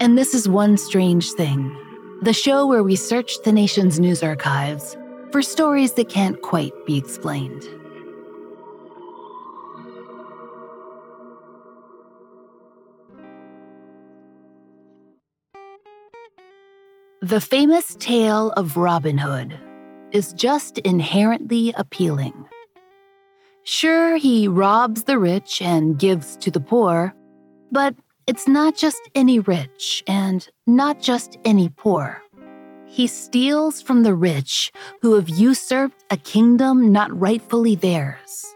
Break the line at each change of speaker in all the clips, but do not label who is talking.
and this is One Strange Thing, the show where we search the nation's news archives for stories that can't quite be explained. The famous tale of Robin Hood is just inherently appealing. Sure, he robs the rich and gives to the poor, but it's not just any rich and not just any poor. He steals from the rich who have usurped a kingdom not rightfully theirs.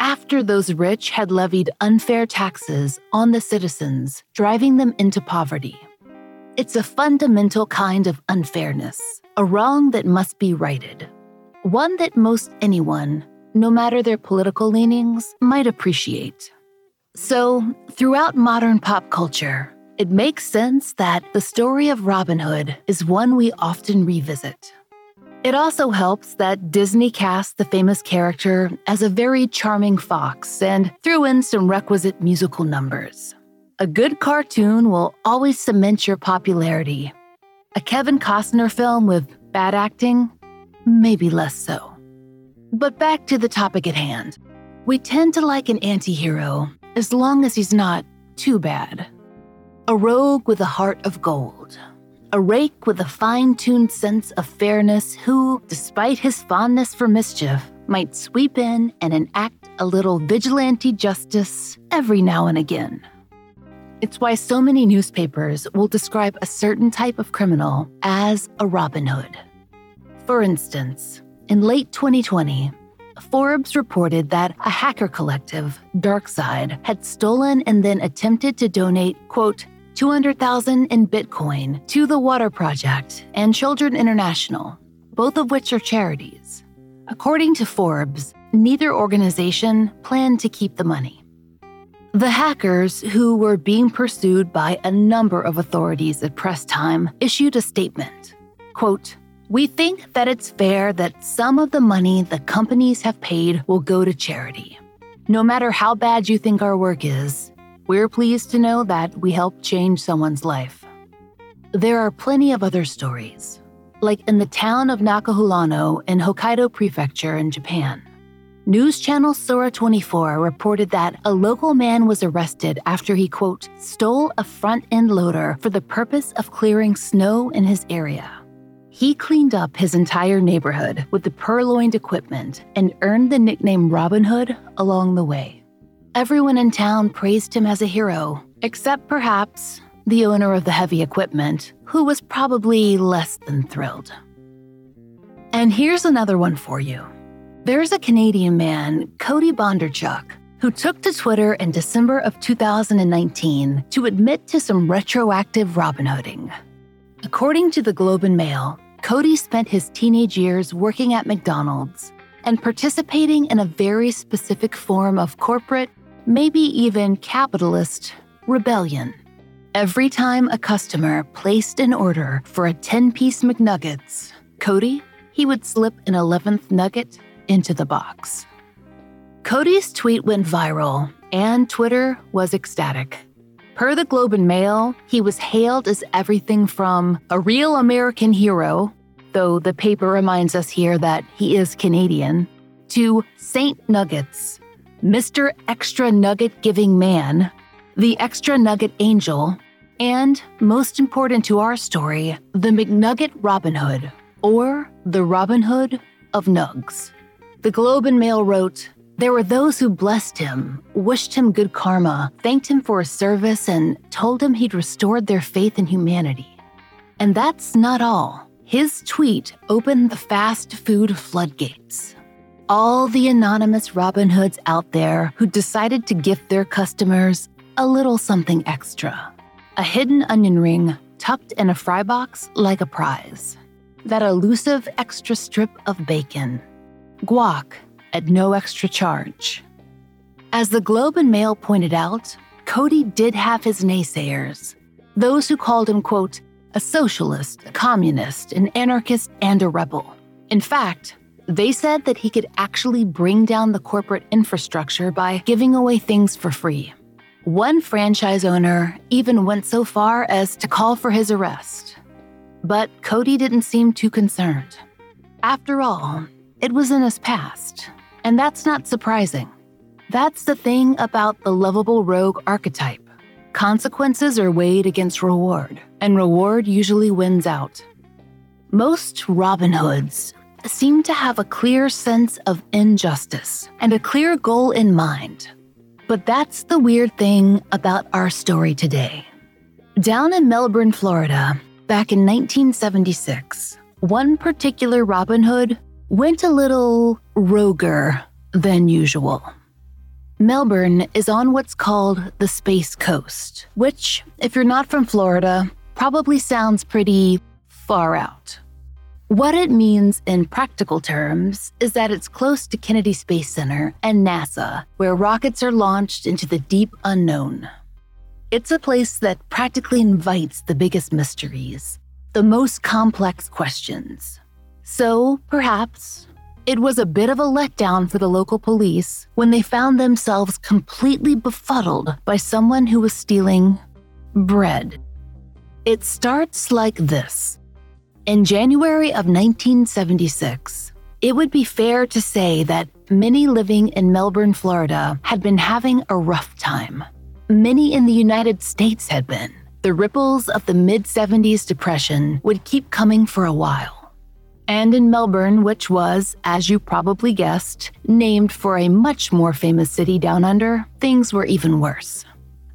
After those rich had levied unfair taxes on the citizens, driving them into poverty. It's a fundamental kind of unfairness, a wrong that must be righted. One that most anyone, no matter their political leanings, might appreciate. So, throughout modern pop culture, it makes sense that the story of Robin Hood is one we often revisit. It also helps that Disney cast the famous character as a very charming fox and threw in some requisite musical numbers. A good cartoon will always cement your popularity. A Kevin Costner film with bad acting? Maybe less so. But back to the topic at hand. We tend to like an anti hero as long as he's not too bad. A rogue with a heart of gold. A rake with a fine tuned sense of fairness who, despite his fondness for mischief, might sweep in and enact a little vigilante justice every now and again. It's why so many newspapers will describe a certain type of criminal as a Robin Hood. For instance, in late 2020, Forbes reported that a hacker collective, DarkSide, had stolen and then attempted to donate, quote, 200,000 in Bitcoin to the Water Project and Children International, both of which are charities. According to Forbes, neither organization planned to keep the money. The hackers, who were being pursued by a number of authorities at press time, issued a statement. Quote, we think that it's fair that some of the money the companies have paid will go to charity. No matter how bad you think our work is, we're pleased to know that we helped change someone's life. There are plenty of other stories, like in the town of Nakafurano in Hokkaido Prefecture in Japan. News channel Sora 24 reported that a local man was arrested after he, quote, stole a front end loader for the purpose of clearing snow in his area. He cleaned up his entire neighborhood with the purloined equipment and earned the nickname Robin Hood along the way. Everyone in town praised him as a hero, except perhaps the owner of the heavy equipment, who was probably less than thrilled. And here's another one for you. There's a Canadian man, Cody Bondarchuk, who took to Twitter in December of 2019 to admit to some retroactive Robin Hooding. According to the Globe and Mail, Cody spent his teenage years working at McDonald's and participating in a very specific form of corporate maybe even capitalist, rebellion. Every time a customer placed an order for a 10 piece McNuggets, Cody, he would slip an 11th nugget into the box. Cody's tweet went viral, and Twitter was ecstatic. Per the Globe and Mail, he was hailed as everything from a real American hero, though the paper reminds us here that he is Canadian, to Saint Nuggets, Mr. Extra Nugget Giving Man, the Extra Nugget Angel, and, most important to our story, the McNugget Robin Hood, or the Robin Hood of Nugs. The Globe and Mail wrote, There were those who blessed him, wished him good karma, thanked him for his service, and told him he'd restored their faith in humanity. And that's not all. His tweet opened the fast food floodgates. All the anonymous Robin Hoods out there who decided to gift their customers a little something extra a hidden onion ring tucked in a fry box like a prize, that elusive extra strip of bacon, guac at no extra charge. As the Globe and Mail pointed out, Cody did have his naysayers, those who called him, quote, a socialist, a communist, an anarchist, and a rebel. In fact, they said that he could actually bring down the corporate infrastructure by giving away things for free. One franchise owner even went so far as to call for his arrest. But Cody didn't seem too concerned. After all, it was in his past, and that's not surprising. That's the thing about the lovable rogue archetype. Consequences are weighed against reward, and reward usually wins out. Most Robin Hoods seem to have a clear sense of injustice and a clear goal in mind but that's the weird thing about our story today. Down in Melbourne, Florida, back in 1976, one particular Robin Hood went a little roguer than usual. Melbourne is on what's called the Space Coast, which, if you're not from Florida, probably sounds pretty far out. What it means in practical terms is that it's close to Kennedy Space Center and NASA, where rockets are launched into the deep unknown. It's a place that practically invites the biggest mysteries, the most complex questions. So, perhaps, it was a bit of a letdown for the local police when they found themselves completely befuddled by someone who was stealing bread. It starts like this. In January of 1976, it would be fair to say that many living in Melbourne, Florida, had been having a rough time. Many in the United States had been. The ripples of the mid 70s depression would keep coming for a while. And in Melbourne, which was, as you probably guessed, named for a much more famous city down under, things were even worse.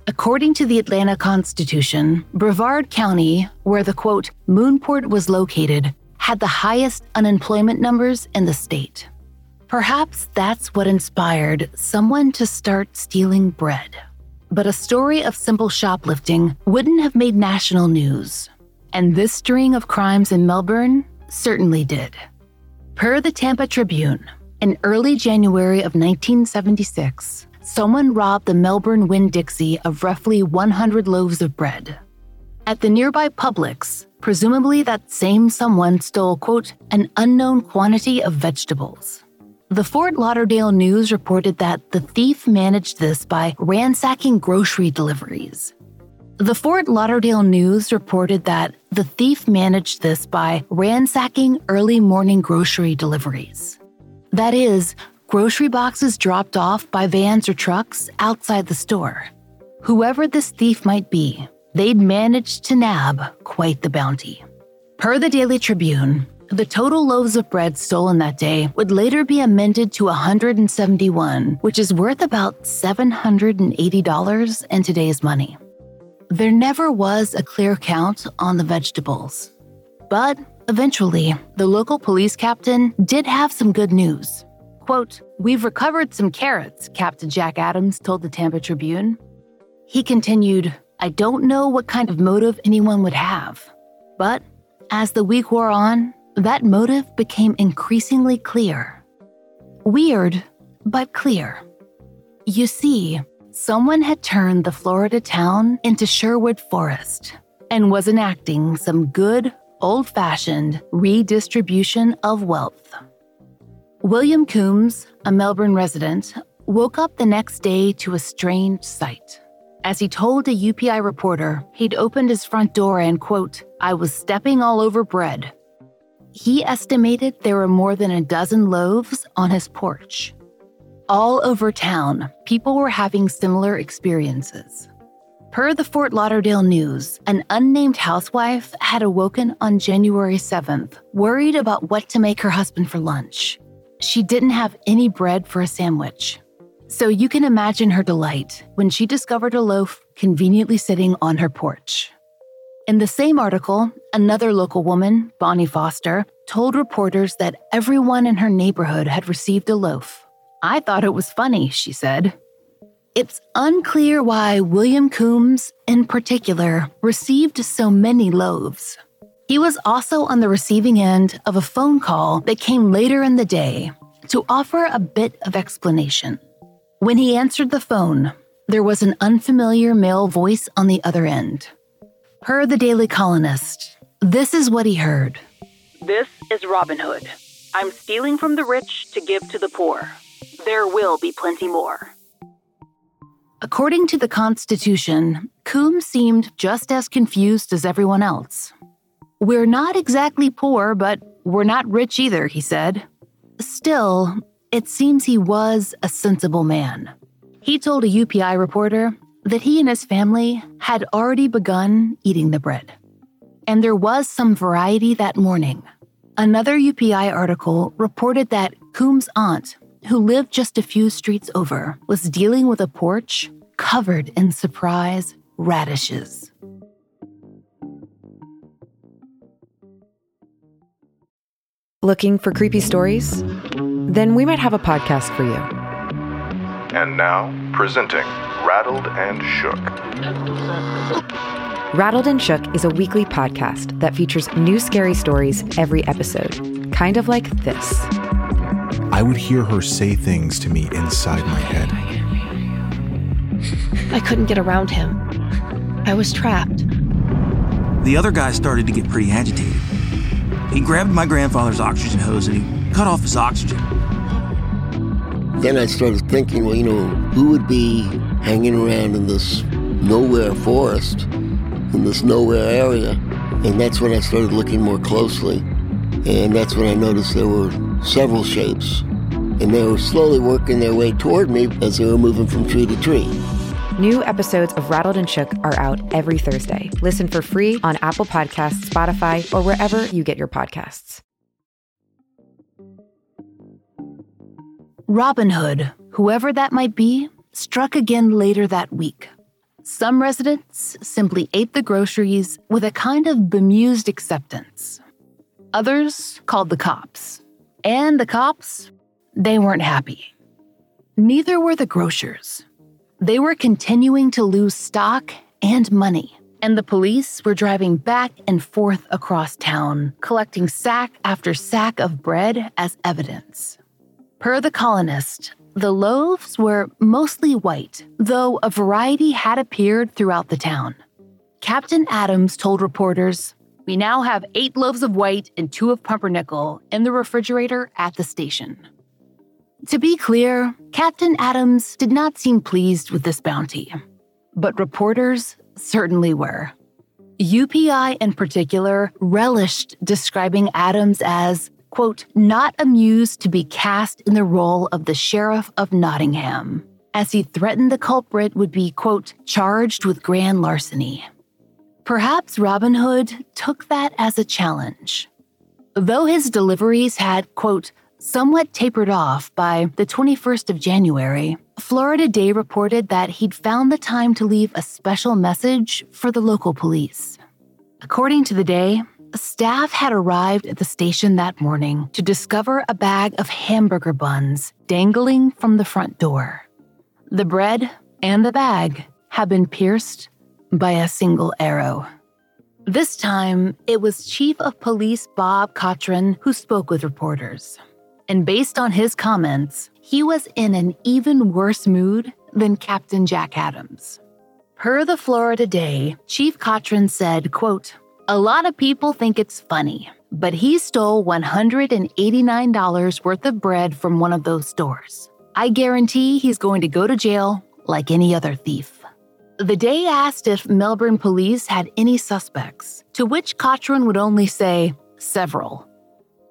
According to the Atlanta Constitution, Brevard County, where the quote, Moonport was located, had the highest unemployment numbers in the state. Perhaps that's what inspired someone to start stealing bread. But a story of simple shoplifting wouldn't have made national news. And this string of crimes in Melbourne certainly did. Per the Tampa Tribune, in early January of 1976, someone robbed the Melbourne Winn Dixie of roughly 100 loaves of bread. At the nearby Publix, presumably that same someone stole, quote, an unknown quantity of vegetables. The Fort Lauderdale News reported that the thief managed this by ransacking grocery deliveries. The Fort Lauderdale News reported that the thief managed this by ransacking early morning grocery deliveries. That is, grocery boxes dropped off by vans or trucks outside the store. Whoever this thief might be, they'd managed to nab quite the bounty. Per the Daily Tribune, the total loaves of bread stolen that day would later be amended to 171, which is worth about $780 in today's money. There never was a clear count on the vegetables. But eventually, the local police captain did have some good news. Quote, We've recovered some carrots, Captain Jack Adams told the Tampa Tribune. He continued, I don't know what kind of motive anyone would have. But as the week wore on, that motive became increasingly clear. Weird, but clear. You see, someone had turned the Florida town into Sherwood Forest and was enacting some good, old fashioned redistribution of wealth. William Coombs, a Melbourne resident, woke up the next day to a strange sight. As he told a UPI reporter, he'd opened his front door and, quote, I was stepping all over bread. He estimated there were more than a dozen loaves on his porch. All over town, people were having similar experiences. Per the Fort Lauderdale News, an unnamed housewife had awoken on January 7th, worried about what to make her husband for lunch. She didn't have any bread for a sandwich. So you can imagine her delight when she discovered a loaf conveniently sitting on her porch. In the same article, another local woman, Bonnie Foster, told reporters that everyone in her neighborhood had received a loaf. I thought it was funny, she said. It's unclear why William Coombs, in particular, received so many loaves. He was also on the receiving end of a phone call that came later in the day to offer a bit of explanation. When he answered the phone, there was an unfamiliar male voice on the other end. Per the Daily Colonist, this is what he heard This is Robin Hood. I'm stealing from the rich to give to the poor. There will be plenty more. According to the Constitution, Coombs seemed just as confused as everyone else. We're not exactly poor, but we're not rich either, he said. Still, it seems he was a sensible man. He told a UPI reporter that he and his family had already begun eating the bread. And there was some variety that morning. Another UPI article reported that Coombs' aunt who lived just a few streets over, was dealing with a porch covered in surprise radishes.
Looking for creepy stories? Then we might have a podcast for you.
And now, presenting Rattled and Shook.
Rattled and Shook is a weekly podcast that features new scary stories every episode, kind of like this.
I would hear her say things to me inside my head.
I couldn't get around him. I was trapped.
The other guy started to get pretty agitated. He grabbed my grandfather's oxygen hose and he cut off his oxygen.
Then I started thinking, well, you know, who would be hanging around in this nowhere forest, in this nowhere area? And that's when I started looking more closely. And that's when I noticed there were several shapes. And they were slowly working their way toward me as they were moving from tree to tree.
New episodes of Rattled and Shook are out every Thursday. Listen for free on Apple Podcasts, Spotify, or wherever you get your podcasts.
Robin Hood, whoever that might be, struck again later that week. Some residents simply ate the groceries with a kind of bemused acceptance. Others called the cops. And the cops, they weren't happy. Neither were the grocers. They were continuing to lose stock and money, and the police were driving back and forth across town, collecting sack after sack of bread as evidence. Per the colonist, the loaves were mostly white, though a variety had appeared throughout the town. Captain Adams told reporters, We now have eight loaves of white and two of pumpernickel in the refrigerator at the station. To be clear, Captain Adams did not seem pleased with this bounty, but reporters certainly were. UPI in particular relished describing Adams as, quote, not amused to be cast in the role of the Sheriff of Nottingham, as he threatened the culprit would be, quote, charged with grand larceny. Perhaps Robin Hood took that as a challenge. Though his deliveries had, quote, Somewhat tapered off by the 21st of January, Florida Day reported that he'd found the time to leave a special message for the local police. According to the day, staff had arrived at the station that morning to discover a bag of hamburger buns dangling from the front door. The bread and the bag had been pierced by a single arrow. This time, it was Chief of Police Bob Cochran who spoke with reporters. And based on his comments, he was in an even worse mood than Captain Jack Adams. Per the Florida Day, Chief Cochran said, quote, a lot of people think it's funny, but he stole $189 worth of bread from one of those stores. I guarantee he's going to go to jail like any other thief. The day asked if Melbourne police had any suspects, to which Cochran would only say, several.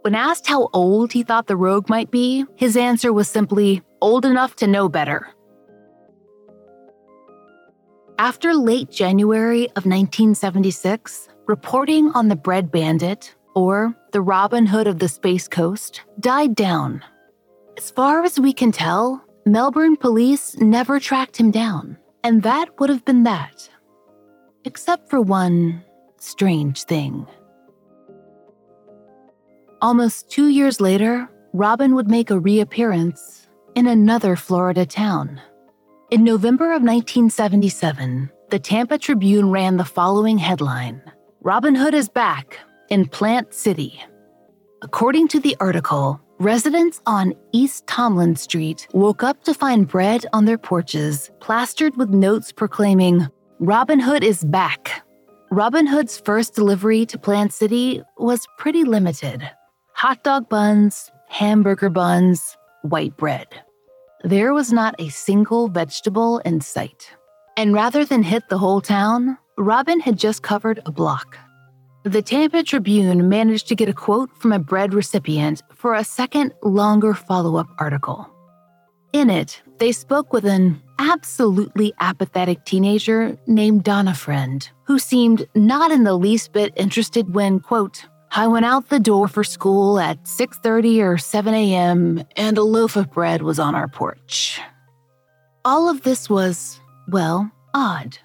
When asked how old he thought the rogue might be, his answer was simply, old enough to know better. After late January of 1976, reporting on the Bread Bandit, or the Robin Hood of the Space Coast, died down. As far as we can tell, Melbourne police never tracked him down, and that would have been that. Except for one strange thing. Almost two years later, Robin would make a reappearance in another Florida town. In November of 1977, the Tampa Tribune ran the following headline Robin Hood is back in Plant City. According to the article, residents on East Tomlin Street woke up to find bread on their porches plastered with notes proclaiming, Robin Hood is back. Robin Hood's first delivery to Plant City was pretty limited hot dog buns, hamburger buns, white bread. There was not a single vegetable in sight. And rather than hit the whole town, Robin had just covered a block. The Tampa Tribune managed to get a quote from a bread recipient for a second, longer follow up article. In it, they spoke with an absolutely apathetic teenager named Donna Friend, who seemed not in the least bit interested when, quote, I went out the door for school at 6:30 or 7 a.m. and a loaf of bread was on our porch. All of this was, well, odd.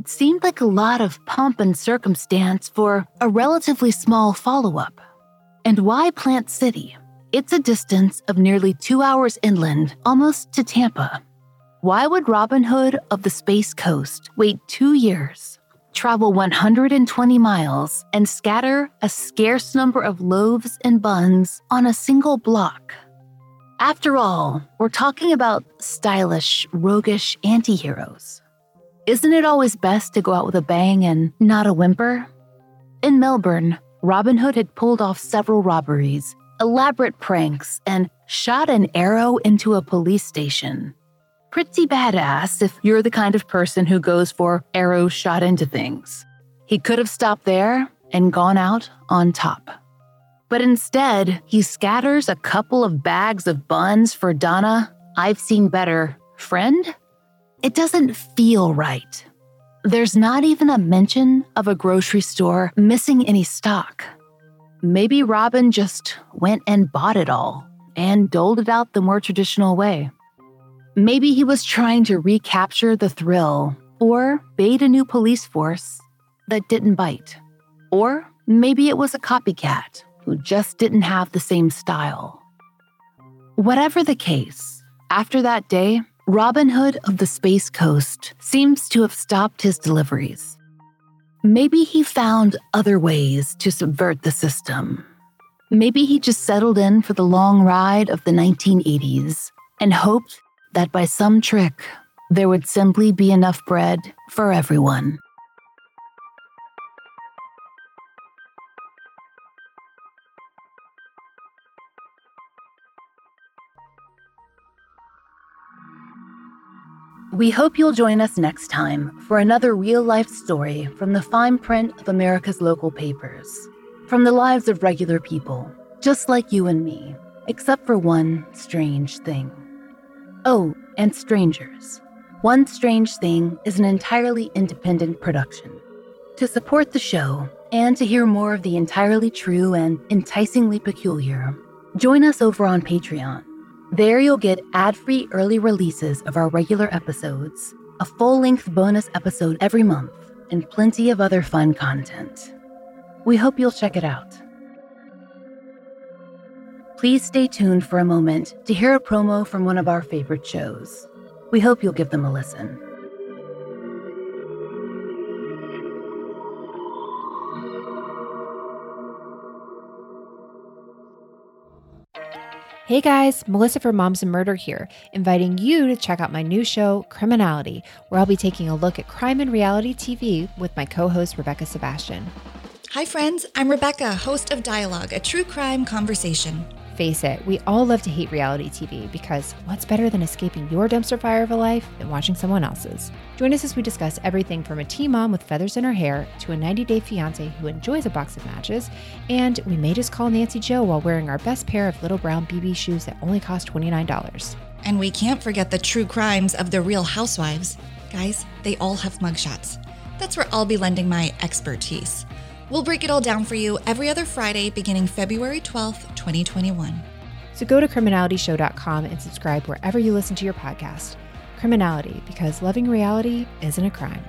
It seemed like a lot of pomp and circumstance for a relatively small follow-up. And why Plant City? It's a distance of nearly 2 hours inland, almost to Tampa. Why would Robin Hood of the Space Coast wait 2 years travel 120 miles, and scatter a scarce number of loaves and buns on a single block. After all, we're talking about stylish, roguish anti heroes. Isn't it always best to go out with a bang and not a whimper? In Melbourne, Robin Hood had pulled off several robberies, elaborate pranks, and shot an arrow into a police station pretty badass if you're the kind of person who goes for arrows shot into things. He could have stopped there and gone out on top. But instead, he scatters a couple of bags of buns for Donna, I've seen better, friend? It doesn't feel right. There's not even a mention of a grocery store missing any stock. Maybe Robin just went and bought it all and doled it out the more traditional way. Maybe he was trying to recapture the thrill or bait a new police force that didn't bite. Or maybe it was a copycat who just didn't have the same style. Whatever the case, after that day, Robin Hood of the Space Coast seems to have stopped his deliveries. Maybe he found other ways to subvert the system. Maybe he just settled in for the long ride of the 1980s and hoped that by some trick, there would simply be enough bread for everyone. We hope you'll join us next time for another real life story from the fine print of America's local papers, from the lives of regular people, just like you and me, except for one strange thing. Oh, and Strangers. One Strange Thing is an entirely independent production. To support the show and to hear more of the entirely true and enticingly peculiar, join us over on Patreon. There you'll get ad free early releases of our regular episodes, a full length bonus episode every month, and plenty of other fun content. We hope you'll check it out. Please stay tuned for a moment to hear a promo from one of our favorite shows. We hope you'll give them a listen.
Hey guys, Melissa from Moms and Murder here, inviting you to check out my new show, Criminality, where I'll be taking a look at crime and reality TV with my co host, Rebecca Sebastian.
Hi, friends. I'm Rebecca, host of Dialogue, a true crime conversation.
Face it, we all love to hate reality TV because what's better than escaping your dumpster fire of a life than watching someone else's? Join us as we discuss everything from a teen mom with feathers in her hair to a 90 day fiance who enjoys a box of matches, and we may just call Nancy Joe while wearing our best pair of little brown BB shoes that only cost $29.
And we can't forget the true crimes of the real housewives. Guys, they all have mugshots. That's where I'll be lending my expertise. We'll break it all down for you every other Friday beginning February 12th, 2021.
So go to criminalityshow.com and subscribe wherever you listen to your podcast. Criminality, because loving reality isn't a crime.